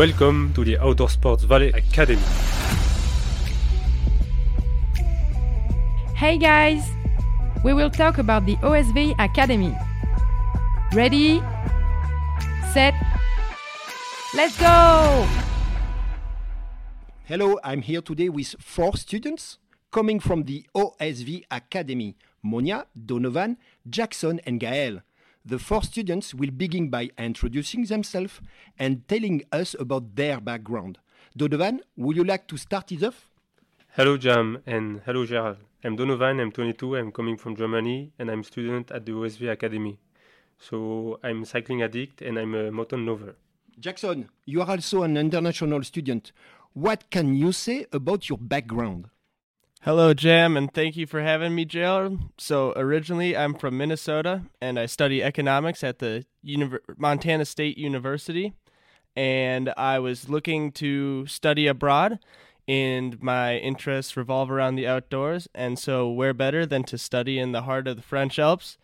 Welcome to the Outdoor Sports Valley Academy. Hey guys! We will talk about the OSV Academy. Ready? Set? Let's go! Hello, I'm here today with four students coming from the OSV Academy Monia, Donovan, Jackson, and Gaëlle. The four students will begin by introducing themselves and telling us about their background. Donovan, would you like to start it off? Hello Jam and hello Gerald. I'm Donovan, I'm 22, I'm coming from Germany and I'm student at the OSV Academy. So I'm cycling addict and I'm a mountain lover. Jackson, you are also an international student. What can you say about your background? Hello, Jam, and thank you for having me, Gerald. So, originally, I'm from Minnesota, and I study economics at the Montana State University. And I was looking to study abroad, and my interests revolve around the outdoors. And so, where better than to study in the heart of the French Alps?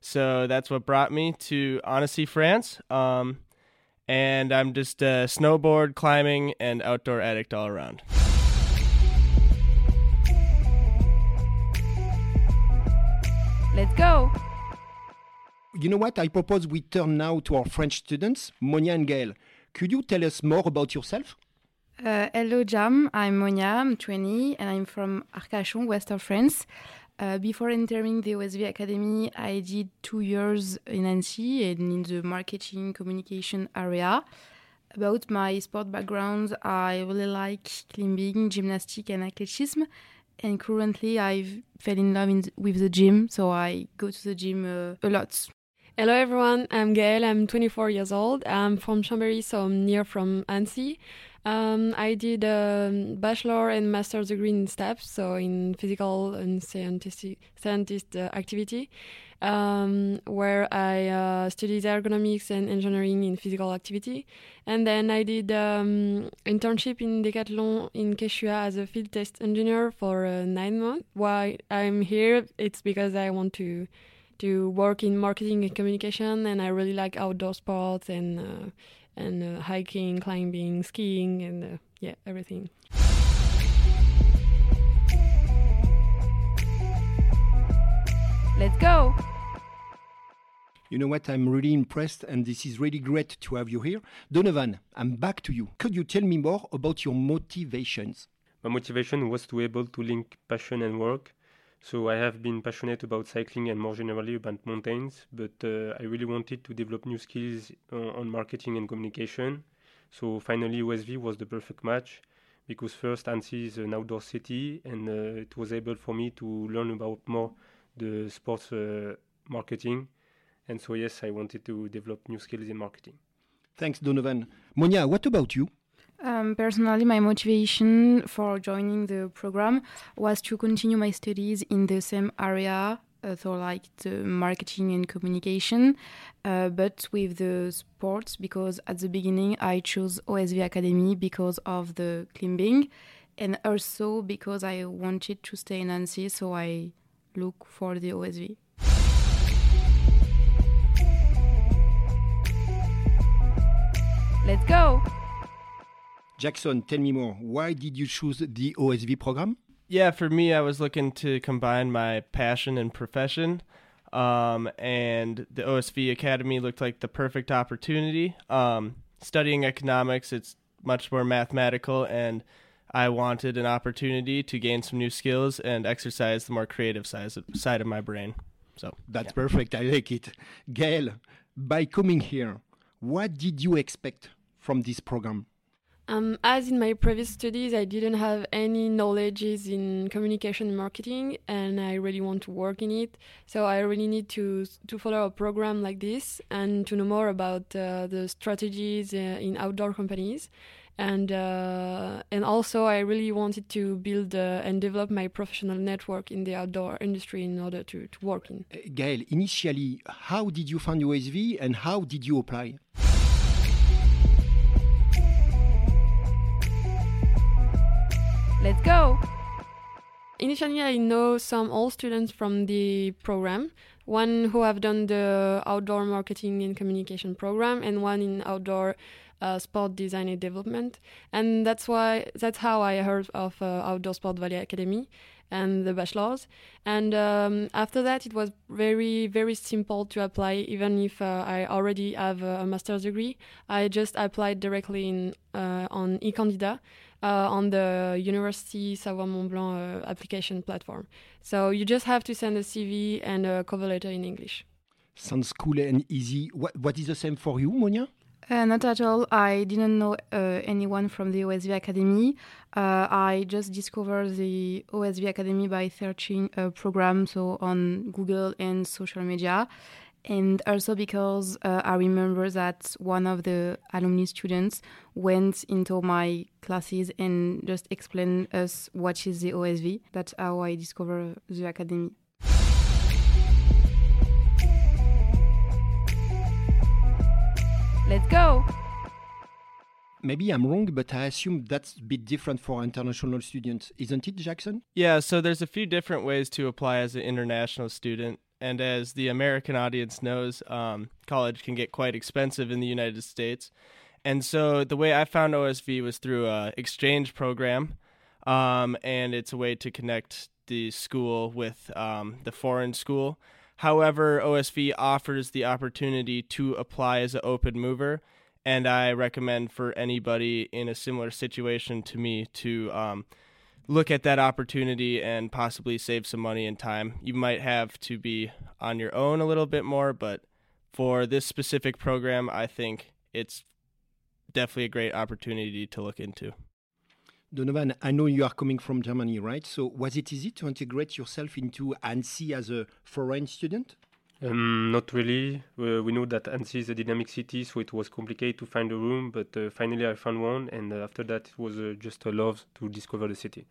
So, that's what brought me to Annecy, France. Um, and I'm just a snowboard, climbing, and outdoor addict all around. Let's go! You know what? I propose we turn now to our French students, Monia and Gaëlle. Could you tell us more about yourself? Uh, hello, Jam. I'm Monia, I'm 20, and I'm from Arcachon, western France. Uh, before entering the OSV Academy, I did two years in Annecy and in the marketing communication area. About my sport background, I really like climbing, gymnastics, and athleticism. And currently, I've fell in love in th- with the gym, so I go to the gym uh, a lot. Hello everyone, I'm Gaëlle, I'm 24 years old. I'm from Chambéry, so I'm near from Annecy. Um, I did a bachelor and master's degree in STAPS, so in physical and scientific, scientist uh, activity, um, where I uh, studied ergonomics and engineering in physical activity. And then I did um, internship in Decathlon in Quechua as a field test engineer for uh, nine months. Why I'm here, it's because I want to to work in marketing and communication, and I really like outdoor sports and uh, and uh, hiking, climbing, skiing, and uh, yeah, everything. Let's go! You know what? I'm really impressed, and this is really great to have you here. Donovan, I'm back to you. Could you tell me more about your motivations? My motivation was to be able to link passion and work. So I have been passionate about cycling and more generally about mountains, but uh, I really wanted to develop new skills on, on marketing and communication. So finally, OSV was the perfect match because first Annecy is an outdoor city, and uh, it was able for me to learn about more the sports uh, marketing. And so yes, I wanted to develop new skills in marketing. Thanks, Donovan. Monia, what about you? Um, personally, my motivation for joining the program was to continue my studies in the same area, uh, so like the marketing and communication, uh, but with the sports. Because at the beginning, I chose OSV Academy because of the climbing, and also because I wanted to stay in Annecy, so I look for the OSV. Let's go! Jackson, tell me more. Why did you choose the OSV program? Yeah, for me, I was looking to combine my passion and profession. Um, and the OSV Academy looked like the perfect opportunity. Um, studying economics, it's much more mathematical, and I wanted an opportunity to gain some new skills and exercise the more creative side, side of my brain. So That's perfect. I like it. Gaëlle, by coming here, what did you expect from this program? Um, as in my previous studies, I didn't have any knowledges in communication marketing, and I really want to work in it. So I really need to to follow a program like this and to know more about uh, the strategies uh, in outdoor companies. And uh, and also, I really wanted to build uh, and develop my professional network in the outdoor industry in order to, to work in. Uh, Gaëlle, initially, how did you find OSV, and how did you apply? Let's go! Initially, I know some old students from the program, one who have done the outdoor marketing and communication program, and one in outdoor uh, sport design and development, and that's why that's how I heard of uh, Outdoor Sport Valley Academy and the bachelors. And um, after that, it was very very simple to apply, even if uh, I already have a master's degree. I just applied directly in uh, on eCandidat. Uh, on the University Savoie Mont Blanc uh, application platform. So you just have to send a CV and a cover letter in English. Sounds cool and easy. What, what is the same for you, Monia? Uh, not at all. I didn't know uh, anyone from the OSV Academy. Uh, I just discovered the OSV Academy by searching a program so on Google and social media and also because uh, I remember that one of the alumni students went into my classes and just explained us what is the OSV. That's how I discovered the academy. Let's go! Maybe I'm wrong, but I assume that's a bit different for international students, isn't it, Jackson? Yeah, so there's a few different ways to apply as an international student. And as the American audience knows, um, college can get quite expensive in the United States. And so the way I found OSV was through a exchange program, um, and it's a way to connect the school with um, the foreign school. However, OSV offers the opportunity to apply as an open mover, and I recommend for anybody in a similar situation to me to um, look at that opportunity and possibly save some money and time. You might have to be on your own a little bit more, but for this specific program, I think it's definitely a great opportunity to look into. Donovan, I know you are coming from Germany, right? So was it easy to integrate yourself into Annecy as a foreign student? Um, not really. Uh, we know that Annecy is a dynamic city, so it was complicated to find a room, but uh, finally I found one, and uh, after that it was uh, just a love to discover the city.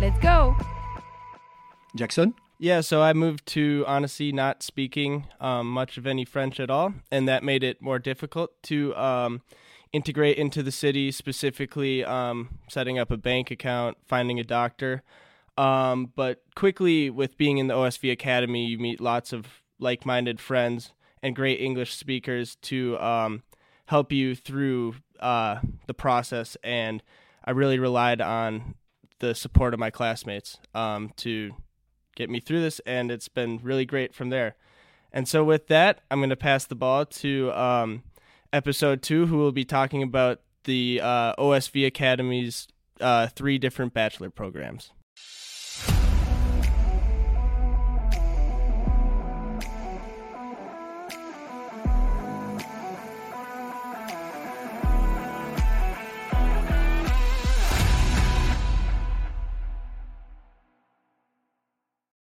Let's go! Jackson? Yeah, so I moved to Annecy not speaking um, much of any French at all, and that made it more difficult to um, integrate into the city, specifically um, setting up a bank account, finding a doctor. Um, but quickly, with being in the OSV Academy, you meet lots of like minded friends and great English speakers to um, help you through uh, the process. And I really relied on the support of my classmates um, to get me through this, and it's been really great from there. And so, with that, I'm going to pass the ball to um, episode two, who will be talking about the uh, OSV Academy's uh, three different bachelor programs.